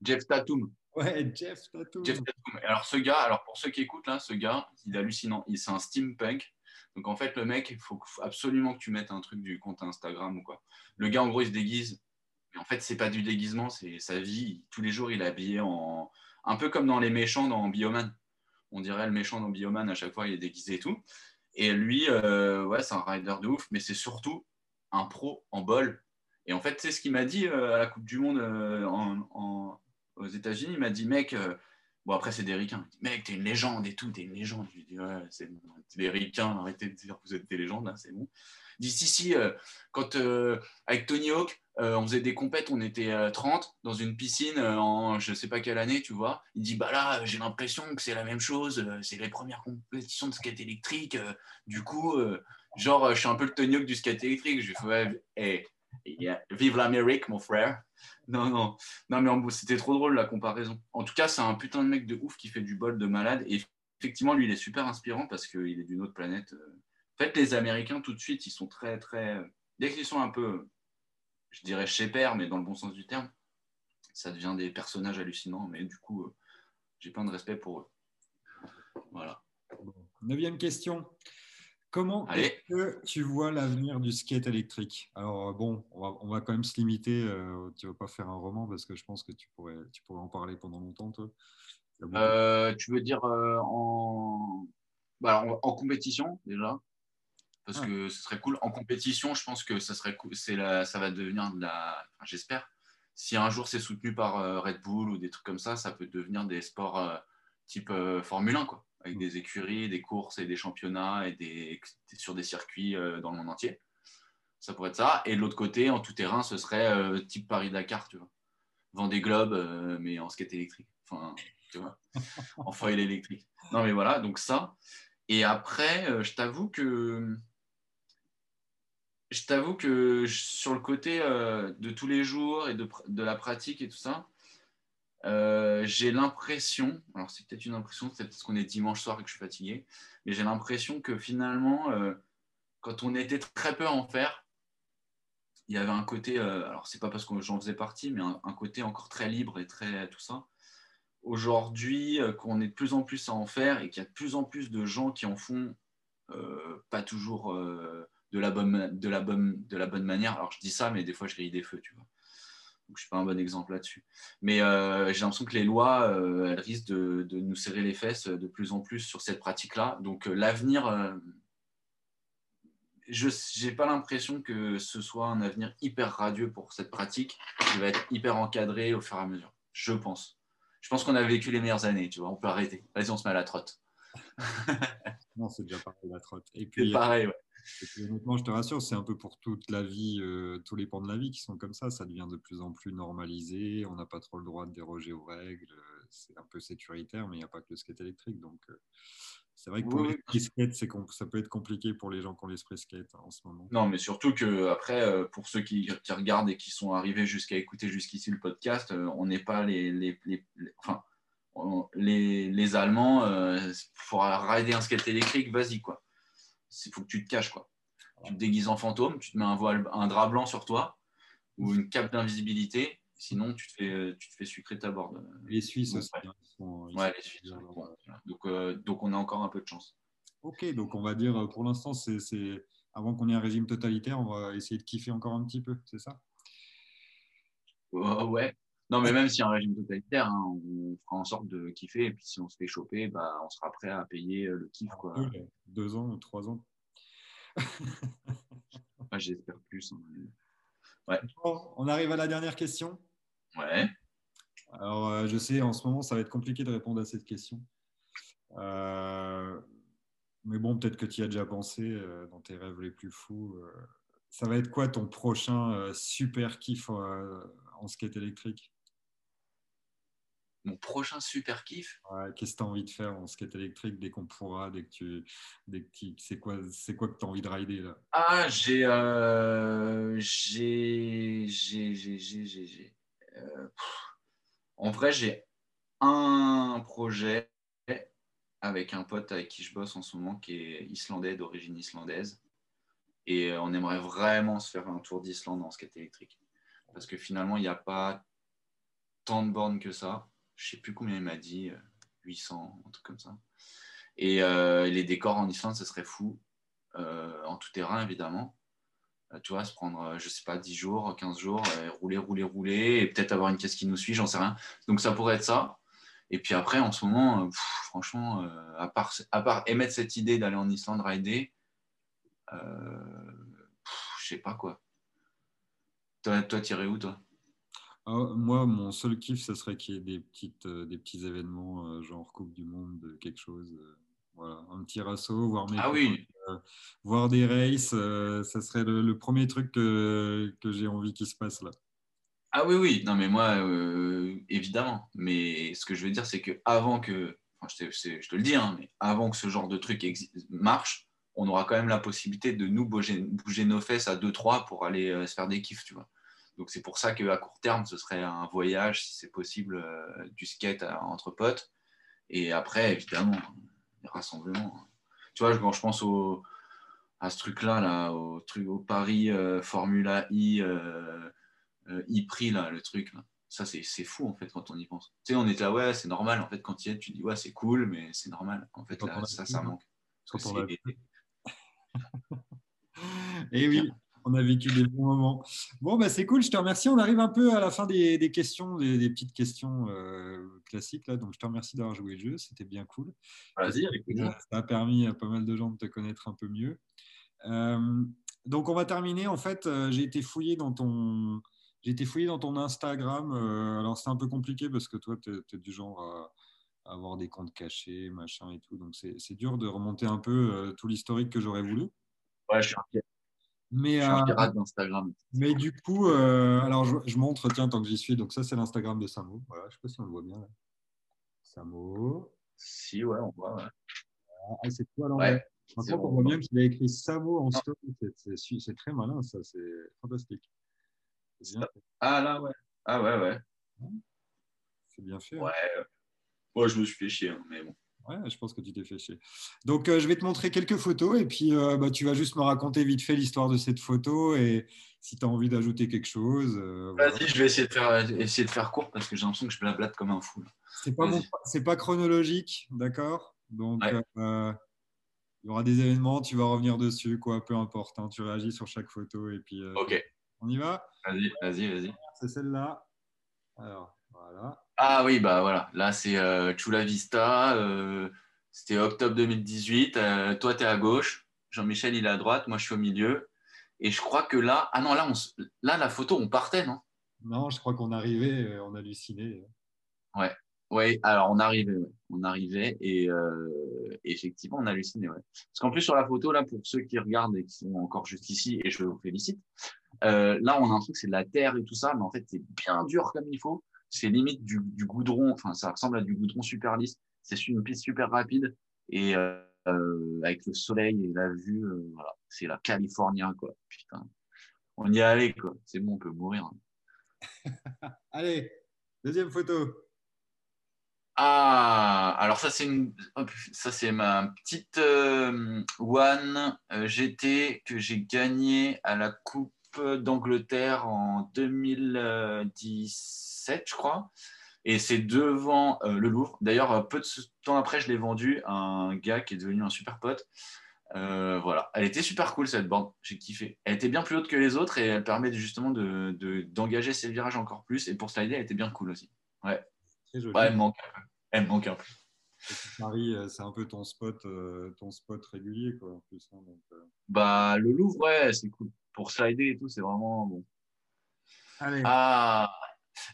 Jeff Tatum. Ouais, Jeff Tatum. Jeff Tatum. Alors, ce gars, alors pour ceux qui écoutent, là, ce gars, il est hallucinant. C'est un steampunk. Donc, en fait, le mec, il faut absolument que tu mettes un truc du compte Instagram ou quoi. Le gars, en gros, il se déguise. Mais en fait, c'est pas du déguisement, c'est sa vie. Tous les jours, il est habillé en. Un peu comme dans les méchants dans Bioman. On dirait le méchant dans Bioman, à chaque fois, il est déguisé et tout. Et lui, euh, ouais, c'est un rider de ouf, mais c'est surtout un pro en bol. Et en fait, c'est ce qu'il m'a dit euh, à la Coupe du Monde euh, en, aux États-Unis. Il m'a dit, mec, euh, bon, après, c'est des ricains. Mec, t'es une légende et tout, t'es une légende. Je lui dis, ouais, c'est des ricains, arrêtez de dire que vous êtes des légendes, c'est bon. Il dit, si, si, euh, quand euh, avec Tony Hawk, on faisait des compètes, on était 30 dans une piscine en je sais pas quelle année, tu vois. Il dit, bah là, j'ai l'impression que c'est la même chose, c'est les premières compétitions de skate électrique. du coup, genre, je suis un peu le Tony Hawk du skate électrique. Je fais, ouais, hey, vive l'Amérique, mon frère. Non, non, non, mais c'était trop drôle la comparaison. En tout cas, c'est un putain de mec de ouf qui fait du bol de malade. Et effectivement, lui, il est super inspirant parce qu'il est d'une autre planète. En fait, les Américains, tout de suite, ils sont très, très. Dès qu'ils sont un peu, je dirais chez mais dans le bon sens du terme, ça devient des personnages hallucinants. Mais du coup, euh, j'ai plein de respect pour eux. Voilà. Neuvième question. Comment est-ce que tu vois l'avenir du skate électrique? Alors, euh, bon, on va, quand même se limiter. Euh, tu ne vas pas faire un roman parce que je pense que tu pourrais, tu pourrais en parler pendant longtemps, toi. Euh, tu veux dire en... Bah, en... compétition, déjà? Parce ah. que ce serait cool. En compétition, je pense que ça, serait cool. La... ça va devenir de la. J'espère. Si un jour c'est soutenu par Red Bull ou des trucs comme ça, ça peut devenir des sports type Formule 1, quoi avec des écuries, des courses et des championnats et sur des circuits euh, dans le monde entier. Ça pourrait être ça. Et de l'autre côté, en tout terrain, ce serait euh, type Paris-Dakar, tu vois. Vendée Globe, euh, mais en skate électrique. Enfin, tu vois, en foil électrique. Non, mais voilà, donc ça. Et après, je t'avoue que. Je t'avoue que sur le côté de tous les jours et de la pratique et tout ça, euh, j'ai l'impression, alors c'est peut-être une impression, c'est parce qu'on est dimanche soir et que je suis fatigué, mais j'ai l'impression que finalement, euh, quand on était très peu à en faire, il y avait un côté, euh, alors c'est pas parce que j'en faisais partie, mais un, côté encore très libre et très tout ça. Aujourd'hui, qu'on est de plus en plus à en faire et qu'il y a de plus en plus de gens qui en font pas toujours de, la bonne, de, la bonne, de la bonne manière. Alors je dis ça, mais des fois je grille des feux, tu vois. Donc, je ne suis pas un bon exemple là-dessus. Mais euh, j'ai l'impression que les lois, euh, elles risquent de, nous serrer les fesses de plus en plus sur cette pratique-là. Donc, euh, l'avenir, je n'ai pas l'impression que ce soit un avenir hyper radieux pour cette pratique qui va être hyper encadré au fur et à mesure. Je pense. Je pense qu'on a vécu les meilleures années, tu vois. On peut arrêter. Vas-y, on se met à la trotte. non, c'est déjà pareil, la trotte. Et puis, pareil, ouais honnêtement, je te rassure, c'est un peu pour toute la vie, euh, tous les pans de la vie qui sont comme ça. Ça devient de plus en plus normalisé. On n'a pas trop le droit de déroger aux règles. C'est un peu sécuritaire, mais il n'y a pas que le skate électrique. Donc, euh, c'est vrai que pour les skate, ça peut être compliqué pour les gens qui ont l'esprit skate hein, en ce moment. Non, mais surtout que après, euh, pour ceux qui, regardent et qui sont arrivés jusqu'à écouter jusqu'ici le podcast, on n'est pas les, les, les, enfin, les, les Allemands. pour rider un skate électrique, vas-y quoi il faut que tu te caches. Quoi. Tu te déguises en fantôme, tu te mets un, voile, un drap blanc sur toi ou une cape d'invisibilité. Sinon, tu te fais, tu te fais sucrer ta board. Les Suisses aussi. ouais, les Suisses. Donc, euh, donc, on a encore un peu de chance. Ok, donc on va dire pour l'instant, c'est avant qu'on ait un régime totalitaire, on va essayer de kiffer encore un petit peu, c'est ça? Euh, Ouais, Non, mais même si un régime totalitaire, hein, on fera en sorte de kiffer. Et puis si on se fait choper, bah, on sera prêt à payer le kiff. Quoi. Deux ans ou trois ans. J'espère plus. Hein, ouais. on arrive à la dernière question. Ouais. Alors, euh, je sais, en ce moment, ça va être compliqué de répondre à cette question. Euh, mais bon, peut-être que tu y as déjà pensé euh, dans tes rêves les plus fous. ça va être quoi ton prochain super kiff en skate électrique? Mon prochain super kiff. Qu'est-ce que tu as envie de faire en skate électrique dès qu'on pourra, dès que tu. Dès c'est, quoi, c'est quoi que tu as envie de rider là? Ah, j'ai. Euh, j'ai. J'ai. J'ai. J'ai. Euh, en vrai, j'ai un projet avec un pote avec qui je bosse en ce moment qui est islandais, d'origine islandaise. Et on aimerait vraiment se faire un tour d'Islande en skate électrique. Parce que finalement, il n'y a pas tant de bornes que ça je sais plus combien il m'a dit, 800, euh, un truc comme ça. Et euh, les décors en Islande, ce serait fou, euh, en tout terrain évidemment. tu vois, se prendre, je sais pas, 10 jours, 15 jours, rouler, rouler, rouler, et peut-être avoir une caisse qui nous suit, j'en sais rien. Donc ça pourrait être ça. Et puis après, en ce moment, franchement, à, part, émettre cette idée d'aller en Islande rider, je sais pas quoi. Toi, toi irais où, toi? Ah, moi, mon seul kiff, ce serait qu'il y ait des, petites, euh, des petits événements, euh, genre Coupe du Monde, quelque chose. Euh, voilà, un petit rasso, voir, ah oui. voir des races, ça serait le, premier truc que, que j'ai envie qu'il se passe là. Ah oui, oui, non, mais moi, évidemment. Mais ce que je veux dire, c'est que avant que, enfin, je, te, je, te, le dis, hein, mais avant que ce genre de truc marche, on aura quand même la possibilité de nous bouger, bouger nos fesses à 2-3 pour aller se faire des kiffs, tu vois. Donc c'est pour ça qu'à court terme, ce serait un voyage, si c'est possible, euh, du skate entre potes. Et après, évidemment, les rassemblements. Tu vois, quand je pense au, à ce truc-là, là, au, truc, au Paris euh, Formula I, euh, prix là, le truc. Là. Ça, c'est fou, en fait, quand on y pense. Tu sais, on était là, ouais, c'est normal. En fait, quand tu y es, tu dis, ouais, c'est cool, mais c'est normal. En fait, là, ça, ça manque. Et oui, on a vécu des bons moments. Bon, bah, c'est cool, je te remercie. On arrive un peu à la fin des, questions, des, petites questions euh, classiques. Là. Donc, je te remercie d'avoir joué le jeu. C'était bien cool. Vas-y, Ça a permis à pas mal de gens de te connaître un peu mieux. Euh, donc, on va terminer. En fait, euh, j'ai été fouillé dans ton. J'ai été fouillé dans ton Instagram. alors, c'est un peu compliqué parce que toi, tu es, du genre à, avoir des comptes cachés, machin et tout. Donc, c'est dur de remonter un peu tout l'historique que j'aurais voulu. Ouais, je suis. Mais, euh, d'Instagram. Mais du coup, euh, alors je, montre, tiens, tant que j'y suis. Donc, ça, c'est l'Instagram de Samo. Voilà, je ne sais pas si on le voit bien. Là. Samo. Si, ouais, on voit. Ouais. Ah, c'est quoi alors ouais, on voit bien qu'il a écrit Samo en story. C'est très malin, ça. C'est fantastique. Ah, là, ouais. Ah, ouais, ouais. C'est bien fait. Hein. Ouais. Moi, je me suis fait chier, hein, mais bon. Ouais, je pense que tu t'es fait chier. Donc, euh, je vais te montrer quelques photos et puis euh, bah, tu vas juste me raconter vite fait l'histoire de cette photo et si tu as envie d'ajouter quelque chose. Euh, Vas-y, je vais essayer de, faire, essayer de faire court parce que j'ai l'impression que je blablate comme un fou. C'est pas, pas chronologique, d'accord? Donc, il y aura des événements, tu vas revenir dessus, quoi, peu importe. Hein, tu réagis sur chaque photo et puis. ok. On y va? Vas-y, vas-y, vas-y. C'est celle-là. Alors, voilà. Ah oui, bah voilà, là c'est euh, Chula Vista, euh, c'était octobre 2018, euh, toi tu es à gauche, Jean-Michel il est à droite, moi je suis au milieu, et je crois que là, ah non, là, on, là la photo on partait, non? Non, je crois qu'on arrivait, on hallucinait. Ouais, ouais, alors on arrivait, on arrivait, et effectivement on hallucinait, ouais. Parce qu'en plus sur la photo, là, pour ceux qui regardent et qui sont encore juste ici, et je vous félicite, là on a un truc, c'est de la terre et tout ça, mais en fait c'est bien dur comme il faut c'est limite du, goudron, enfin ça ressemble à du goudron super lisse. C'est une piste super rapide et euh, euh, avec le soleil et la vue, euh, voilà, c'est la California quoi. Putain, on y est allé quoi. C'est bon, on peut mourir. Allez, deuxième photo. Ah, alors ça c'est une, ça c'est ma petite One GT que j'ai gagnée à la Coupe d'Angleterre en 2010 je crois. Et c'est devant euh, le Louvre. D'ailleurs, euh, peu de temps après, je l'ai vendu à un gars qui est devenu un super pote. Euh, voilà, elle était super cool cette bande, j'ai kiffé. Elle était bien plus haute que les autres et elle permet justement d'engager de, d'engager ses virages encore plus. Et pour slider, elle était bien cool aussi. Ouais, ouais elle, manque, elle me manque un peu. Paris, c'est un peu ton spot, ton spot régulier, quoi, en plus. Hein, donc, Bah, le Louvre, ouais, c'est cool. Pour slider et tout, c'est vraiment bon. Allez. Ah,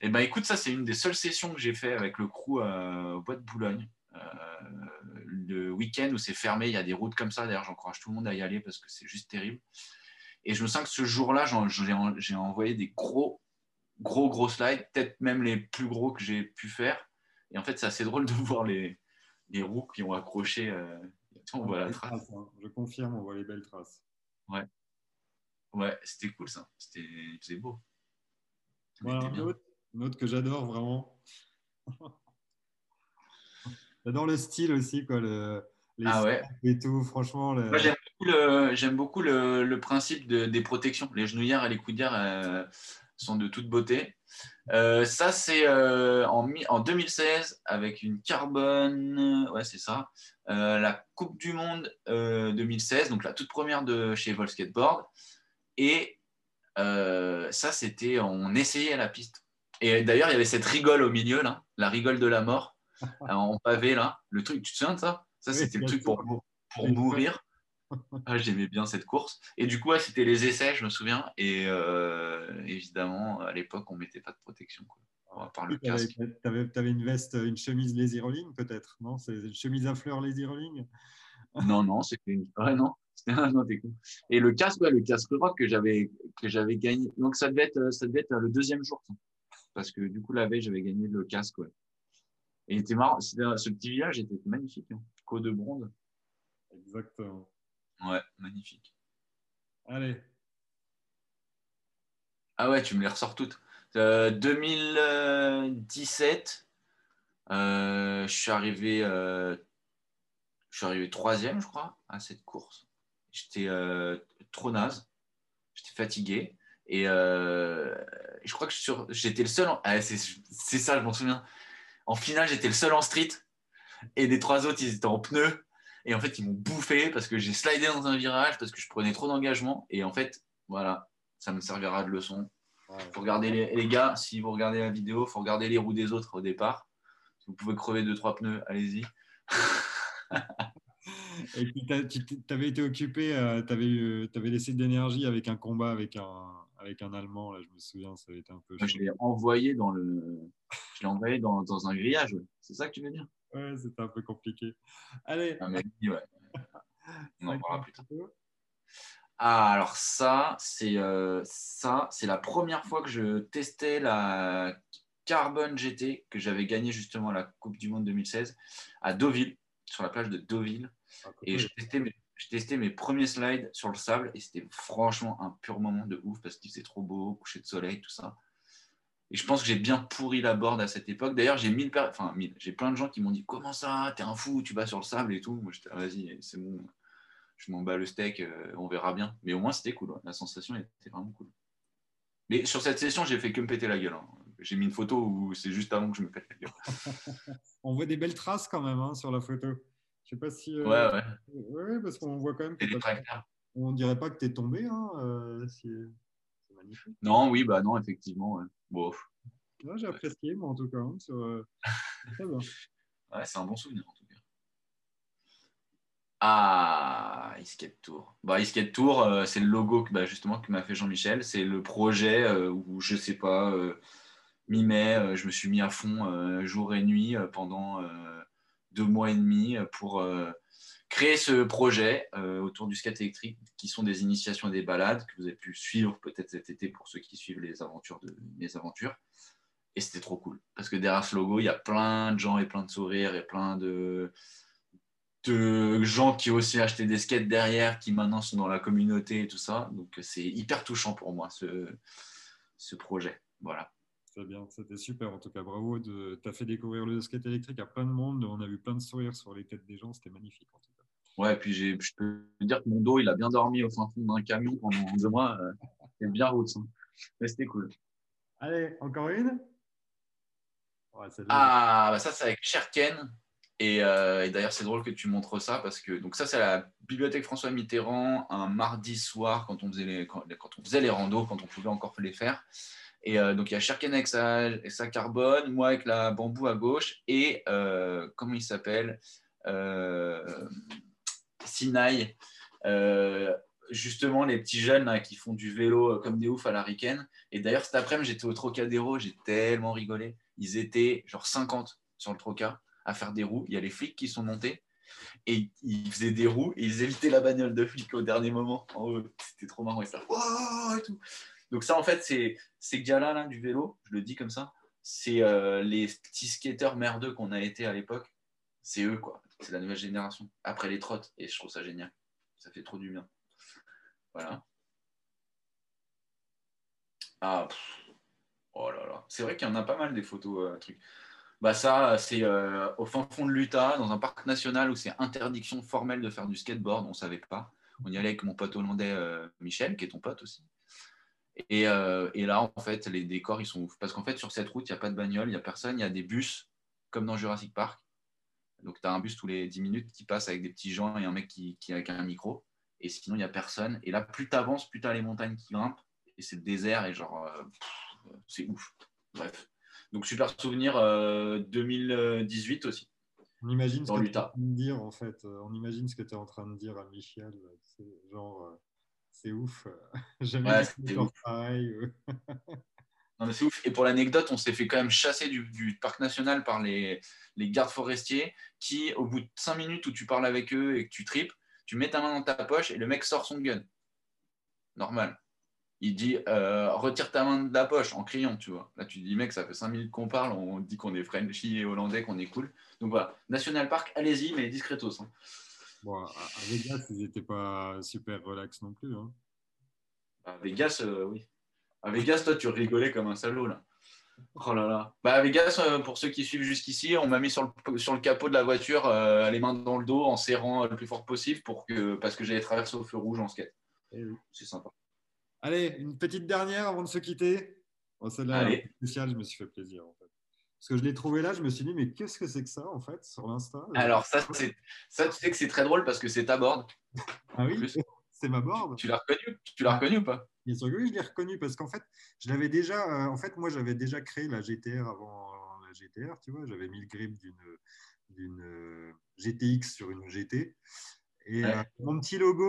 et eh ben écoute, ça, c'est une des seules sessions que j'ai fait avec le crew au Bois de Boulogne le week-end où c'est fermé, il y a des routes comme ça. D'ailleurs, j'encourage tout le monde à y aller parce que c'est juste terrible. Et je me sens que ce jour-là, j'ai envoyé des gros, gros, gros slides, peut-être même les plus gros que j'ai pu faire. Et en fait, c'est assez drôle de voir les, les roues qui ont accroché. Euh, on voit la trace. Hein. Je confirme, on voit les belles traces. Ouais. Ouais, c'était cool ça. C'était beau. Voilà, un autre que j'adore vraiment. J'adore le style aussi, quoi, le, les ah ouais. et tout. Franchement, Moi, j'aime beaucoup, le, principe des protections. Les genouillères et les coudières euh, sont de toute beauté. Euh, ça, c'est euh, en, en, 2016 avec une carbone. Ouais, c'est ça. la Coupe du Monde 2016, donc la toute première de chez Vol Skateboard. Et ça, c'était, on essayait la piste. Et d'ailleurs, il y avait cette rigole au milieu, là, la rigole de la mort en pavé là. Le truc, tu te souviens de ça? Ça, c'était le truc pour, pour mourir. Ah, J'aimais bien cette course. Et du coup, c'était les essais, je me souviens. Et euh, évidemment, à l'époque, on mettait pas de protection. Quoi. À part le casque. Tu avais, une veste, une chemise lazy rolling peut-être Non? C'est une chemise à fleurs lazy rolling Non, non, c'était une. Ouais, non. non Et le casque, ouais, le casque rock que j'avais que j'avais gagné. Donc ça devait être ça devait être le deuxième jour, parce que du coup la veille j'avais gagné le casque. Ouais. Et était marrant. Ce petit village était magnifique. Hein. Côte de Bronde. Exactement. Ouais, magnifique. Allez. Ah ouais, tu me les ressors toutes. 2017, euh, euh, je suis arrivé, euh, je suis arrivé troisième, je crois, à cette course. J'étais trop naze, j'étais fatigué et je crois que j'étais le seul. Ah, c'est ça, je m'en souviens. En finale, j'étais le seul en street et les trois autres, ils étaient en pneus. Et en fait, ils m'ont bouffé parce que j'ai slidé dans un virage, parce que je prenais trop d'engagement. Et en fait, voilà, ça me servira de leçon. Il faut regarder les, gars, si vous regardez la vidéo, il faut regarder les roues des autres au départ. Si vous pouvez crever deux, trois pneus, allez-y. Et puis, tu avais été occupé, euh, tu avais, avais, laissé de l'énergie avec un combat avec un, avec un Allemand, là, je me souviens, ça avait été un peu. je l'ai envoyé dans le, je l'ai envoyé dans, dans, un grillage. C'est ça que tu veux dire? Ouais, c'était un peu compliqué. Allez. Ah, ouais. On en parlera plus tard. Ah, alors ça, c'est euh, ça, c'est la première fois que je testais la Carbon GT que j'avais gagné justement à la Coupe du Monde 2016 à Deauville, sur la plage de Deauville. Ah, et je testais mes j'ai testé mes premiers slides sur le sable et c'était franchement un pur moment de ouf parce qu'il faisait trop beau, coucher de soleil, tout ça. Et je pense que j'ai bien pourri la board à cette époque. D'ailleurs, j'ai mille, enfin j'ai plein de gens qui m'ont dit comment ça, t'es un fou, tu vas sur le sable et tout. Moi, j'étais vas-y, c'est bon, je m'en bats le steak, euh, on verra bien. Mais au moins, c'était cool. La sensation était vraiment cool. Mais sur cette session, j'ai fait que me péter la gueule. Hein. J'ai mis une photo où c'est juste avant que je me pète la gueule. on voit des belles traces quand même hein, sur la photo. Je sais pas si. Euh, ouais, ouais. Ouais, parce qu'on voit quand même. Que on dirait pas que tu es tombé. Hein, euh, c'est magnifique. Non, oui, bah non, effectivement. Bon. J'ai apprécié, moi, en tout cas. Hein, sur, euh. Ouais, c'est un bon souvenir, en tout cas. Ah, Iskate Tour. Bah, Iskate Tour, c'est le logo que, bah, justement que m'a fait Jean-Michel. C'est le projet où, je sais pas, mi-mai, je me suis mis à fond jour et nuit pendant deux mois et demi pour euh, créer ce projet euh, autour du skate électrique, qui sont des initiations et des balades que vous avez pu suivre peut-être cet été pour ceux qui suivent les aventures de mes aventures. Et c'était trop cool. Parce que derrière ce logo, il y a plein de gens et plein de sourires et plein de, de gens qui ont aussi acheté des skates derrière, qui maintenant sont dans la communauté et tout ça. Donc c'est hyper touchant pour moi, ce, ce projet. Voilà. Bien, c'était super. En tout cas, bravo. Tu as fait découvrir le skate électrique à plein de monde. On a vu plein de sourires sur les têtes des gens. C'était magnifique. En tout cas. Ouais, puis je peux dire que mon dos, il a bien dormi au fin fond d'un camion pendant deux mois. Euh, c'était bien route. Hein. Mais c'était cool. Allez, encore une? Ah, bah ça, c'est avec Sherken. Et, d'ailleurs, c'est drôle que tu montres ça parce que donc ça, c'est la bibliothèque François Mitterrand un mardi soir quand on faisait les, quand, on faisait les randos, quand on pouvait encore les faire. Et donc il y a Sherken avec sa, carbone, moi avec la bambou à gauche et comment il s'appelle Sinaï justement les petits jeunes qui font du vélo euh, comme des oufs à la ricaine. Et d'ailleurs, cet après-midi, j'étais au Trocadéro, j'ai tellement rigolé. Ils étaient genre 50 sur le Troca à faire des roues. Il y a les flics qui sont montés et ils faisaient des roues et ils évitaient la bagnole de flics au dernier moment. C'était trop marrant. et tout. Donc ça, en fait, c'est ces gars-là du vélo, je le dis comme ça, c'est euh, les petits skateurs merdeux qu'on a été à l'époque. C'est eux, quoi. C'est la nouvelle génération. Après les trottes. Et je trouve ça génial. Ça fait trop du bien. Voilà. Ah, oh là là. C'est vrai qu'il y en a pas mal des photos, euh. Bah ça, c'est euh, au fin fond de l'Utah, dans un parc national où c'est interdiction formelle de faire du skateboard. On ne savait pas. On y allait avec mon pote hollandais Michel, qui est ton pote aussi. Et, là, en fait, les décors, ils sont ouf. Parce qu'en fait, sur cette route, il n'y a pas de bagnole, il n'y a personne. Il y a des bus, comme dans Jurassic Park. Donc, tu as un bus tous les 10 minutes qui passe avec des petits gens et un mec qui, qui avec un micro et sinon il n'y a personne. Et là, plus tu avances, plus tu as les montagnes qui grimpent, et c'est le désert, et genre, euh, c'est ouf. Bref. Donc, super souvenir 2018 euh, aussi. On imagine ce que tu es en train de dire, en fait. Euh, on imagine ce que tu es en train de dire à Michel. Genre, c'est ouf. Jamais ouais, pareil. non, mais c'est ouf. Et pour l'anecdote, on s'est fait quand même chasser du, parc national par les, les gardes forestiers qui, au bout de 5 minutes où tu parles avec eux et que tu tripes, tu mets ta main dans ta poche et le mec sort son gun. Normal. Il dit euh, retire ta main de la poche en criant, tu vois. Là, tu dis mec, ça fait 5 minutes qu'on parle, on dit qu'on est Frenchy et hollandais, qu'on est cool. Donc voilà, National Park, allez-y, mais discretos. Hein. Bon, à Vegas, ils n'étaient pas super relax non plus. Hein. À Vegas, euh, oui. À Vegas, toi, tu rigolais comme un salaud, là. Oh là là. Bah, Vegas, euh, pour ceux qui suivent jusqu'ici, on m'a mis sur le, sur le capot de la voiture, euh, les mains dans le dos, en serrant le plus fort possible pour que, parce que j'allais traverser au feu rouge en skate. Eh C'est sympa. Allez, une petite dernière avant de se quitter. Oh, Celle-là, spéciale, je me suis fait plaisir fait. Parce que je l'ai trouvé là, je me suis dit, mais qu'est-ce que c'est que ça en fait sur l'Insta? Alors, ça, ça, tu sais que c'est très drôle parce que c'est ta board. Ah oui c'est ma board. Tu l'as reconnu, tu l'as reconnu ou pas? Bien sûr que je l'ai reconnu parce qu'en fait, je l'avais déjà. Euh, en fait, moi, j'avais déjà créé la GTR avant la GTR, tu vois. J'avais mis le grip d'une euh, GTX sur une GT. Et euh, mon petit logo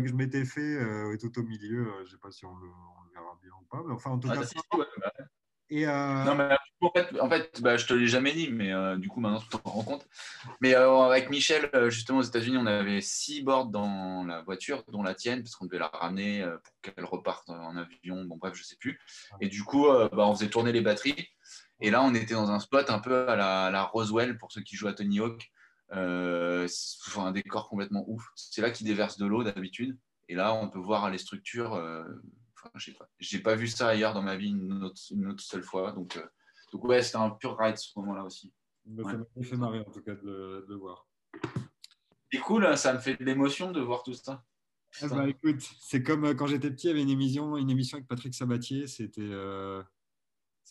que je m'étais fait est tout au milieu. je ne sais pas si on le, verra bien ou pas, mais enfin, en tout ah, cas. Bah, et Non, mais en fait, en fait bah, je te l'ai jamais dit, mais euh, du coup, maintenant, tu te rends compte. Mais euh, avec Michel, euh, justement, aux États-Unis, on avait six boards dans la voiture, dont la tienne, parce qu'on devait la ramener pour qu'elle reparte en avion. Bon, bref, je sais plus. Et du coup, bah, on faisait tourner les batteries. Et là, on était dans un spot un peu à la, Roswell, pour ceux qui jouent à Tony Hawk. un décor complètement ouf. C'est là qu'ils déversent de l'eau d'habitude. Et là, on peut voir les structures. Enfin, je n'ai pas, vu ça ailleurs dans ma vie une autre seule fois. Donc, donc ouais, c'était un pur ride ce moment-là aussi. Ça m'a fait marrer en tout cas de le, voir. C'est cool, hein, ça me fait de l'émotion de voir tout ça. Ah bah, écoute, c'est comme euh, quand j'étais petit, il y avait une émission, une émission avec Patrick Sabatier. C'était euh,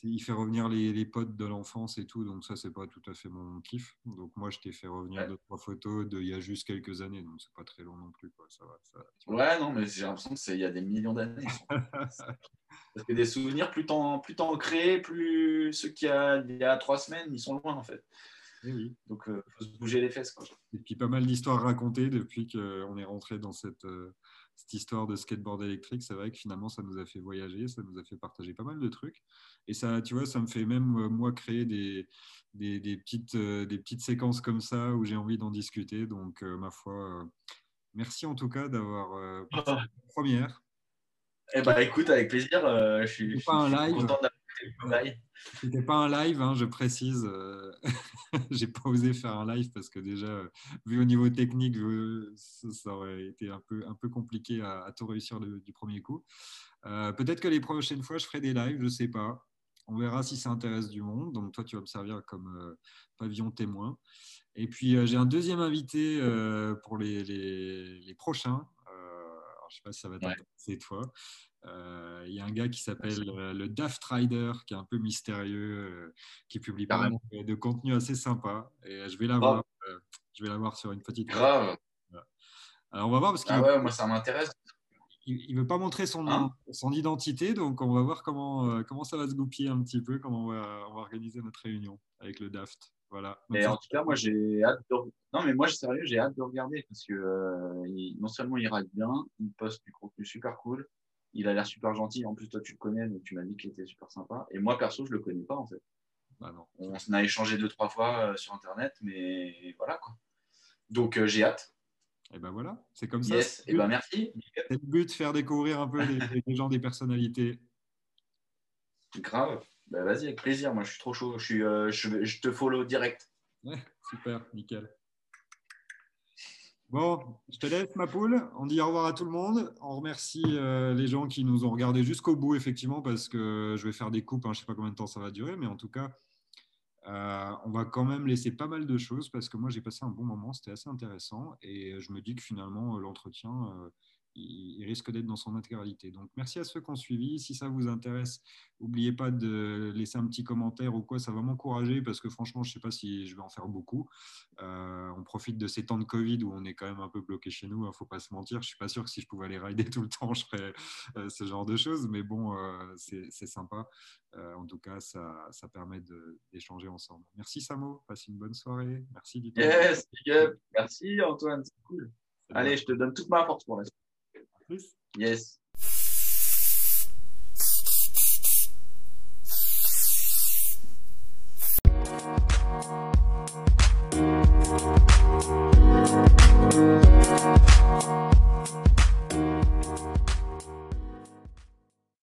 il fait revenir les, potes de l'enfance et tout, donc ça, c'est pas tout à fait mon kiff. Donc moi, je t'ai fait revenir deux, trois photos d'il y a juste quelques années, donc c'est pas très long non plus. Quoi. Ça va, ouais, non, mais j'ai l'impression qu'il y a des millions d'années. Parce que des souvenirs, plus t'en, plus plus ceux qu'il y a il y a trois semaines, ils sont loin en fait. Eh oui. Donc, il euh, faut se bouger les fesses. Quoi. Et puis, pas mal d'histoires racontées depuis qu'on est rentré dans cette, euh, cette histoire de skateboard électrique, c'est vrai que finalement, ça nous a fait voyager, ça nous a fait partager pas mal de trucs. Et ça, tu vois, ça me fait même, euh, moi, créer des, des, petites, euh, des petites séquences comme ça où j'ai envie d'en discuter. Donc, euh, ma foi, merci en tout cas d'avoir participé à la première. Eh ben, écoute, avec plaisir. je suis, pas un live. content c'était pas un live, hein, je précise. Euh, j'ai pas osé faire un live parce que déjà, vu au niveau technique, ça, aurait été un peu, un peu compliqué à, tout réussir du premier coup. Peut-être que les prochaines fois, je ferai des lives, je sais pas. On verra si ça intéresse du monde. Donc toi, tu vas me servir comme euh, pavillon témoin. Et puis j'ai un deuxième invité pour les, les, les prochains. je sais pas si ça va t'intéresser toi. Euh, il y a un gars qui s'appelle euh, le Daft Rider, qui est un peu mystérieux, euh, qui publie pas mal de contenu assez sympa. Et je vais l'avoir je vais l'avoir sur une petite. Grave. Alors, on va voir parce ah ouais, moi ça m'intéresse. Il ne veut pas montrer son, hein son identité, donc on va voir comment, comment ça va se goupiller un petit peu, comment on va, on va organiser notre réunion avec le DAFT. Voilà. Mais en tout cas, moi, j'ai hâte de... Non, mais moi, sérieux, j'ai hâte de regarder parce que non seulement il rate bien, il poste du contenu super cool, il a l'air super gentil. En plus, toi, tu le connais, donc tu m'as dit qu'il était super sympa. Et moi, perso, je le connais pas, en fait. Bah non. On a échangé deux, trois fois euh, sur Internet, mais voilà, quoi. Donc, euh, j'ai hâte. Et ben voilà, c'est comme ça. Yes, et ben merci. C'est le but, faire découvrir un peu les, gens, des personnalités. Grave. Ben vas-y, avec plaisir. Moi, je suis trop chaud. Je, suis, euh, je, je te follow direct. Ouais, super, nickel. Bon, je te laisse ma poule. On dit au revoir à tout le monde. On remercie euh, les gens qui nous ont regardés jusqu'au bout, effectivement, parce que je vais faire des coupes. Hein, je ne sais pas combien de temps ça va durer, mais en tout cas, euh, on va quand même laisser pas mal de choses parce que moi, j'ai passé un bon moment. C'était assez intéressant. Et je me dis que finalement, l'entretien, euh, il, risque d'être dans son intégralité. Donc, merci à ceux qui ont suivi. Si ça vous intéresse, n'oubliez pas de laisser un petit commentaire ou quoi. Ça va m'encourager parce que franchement, je ne sais pas si je vais en faire beaucoup. Euh, on profite de ces temps de Covid où on est quand même un peu bloqué chez nous. Il hein, ne faut pas se mentir. Je ne suis pas sûr que si je pouvais aller rider tout le temps, je ferais euh, ce genre de choses. Mais bon, euh, c'est sympa. en tout cas, ça, ça permet d'échanger ensemble. Merci Samo. Passe une bonne soirée. Merci du Yes, Merci Antoine. C'est cool. Allez, je te donne toute ma force pour la suite. Yes.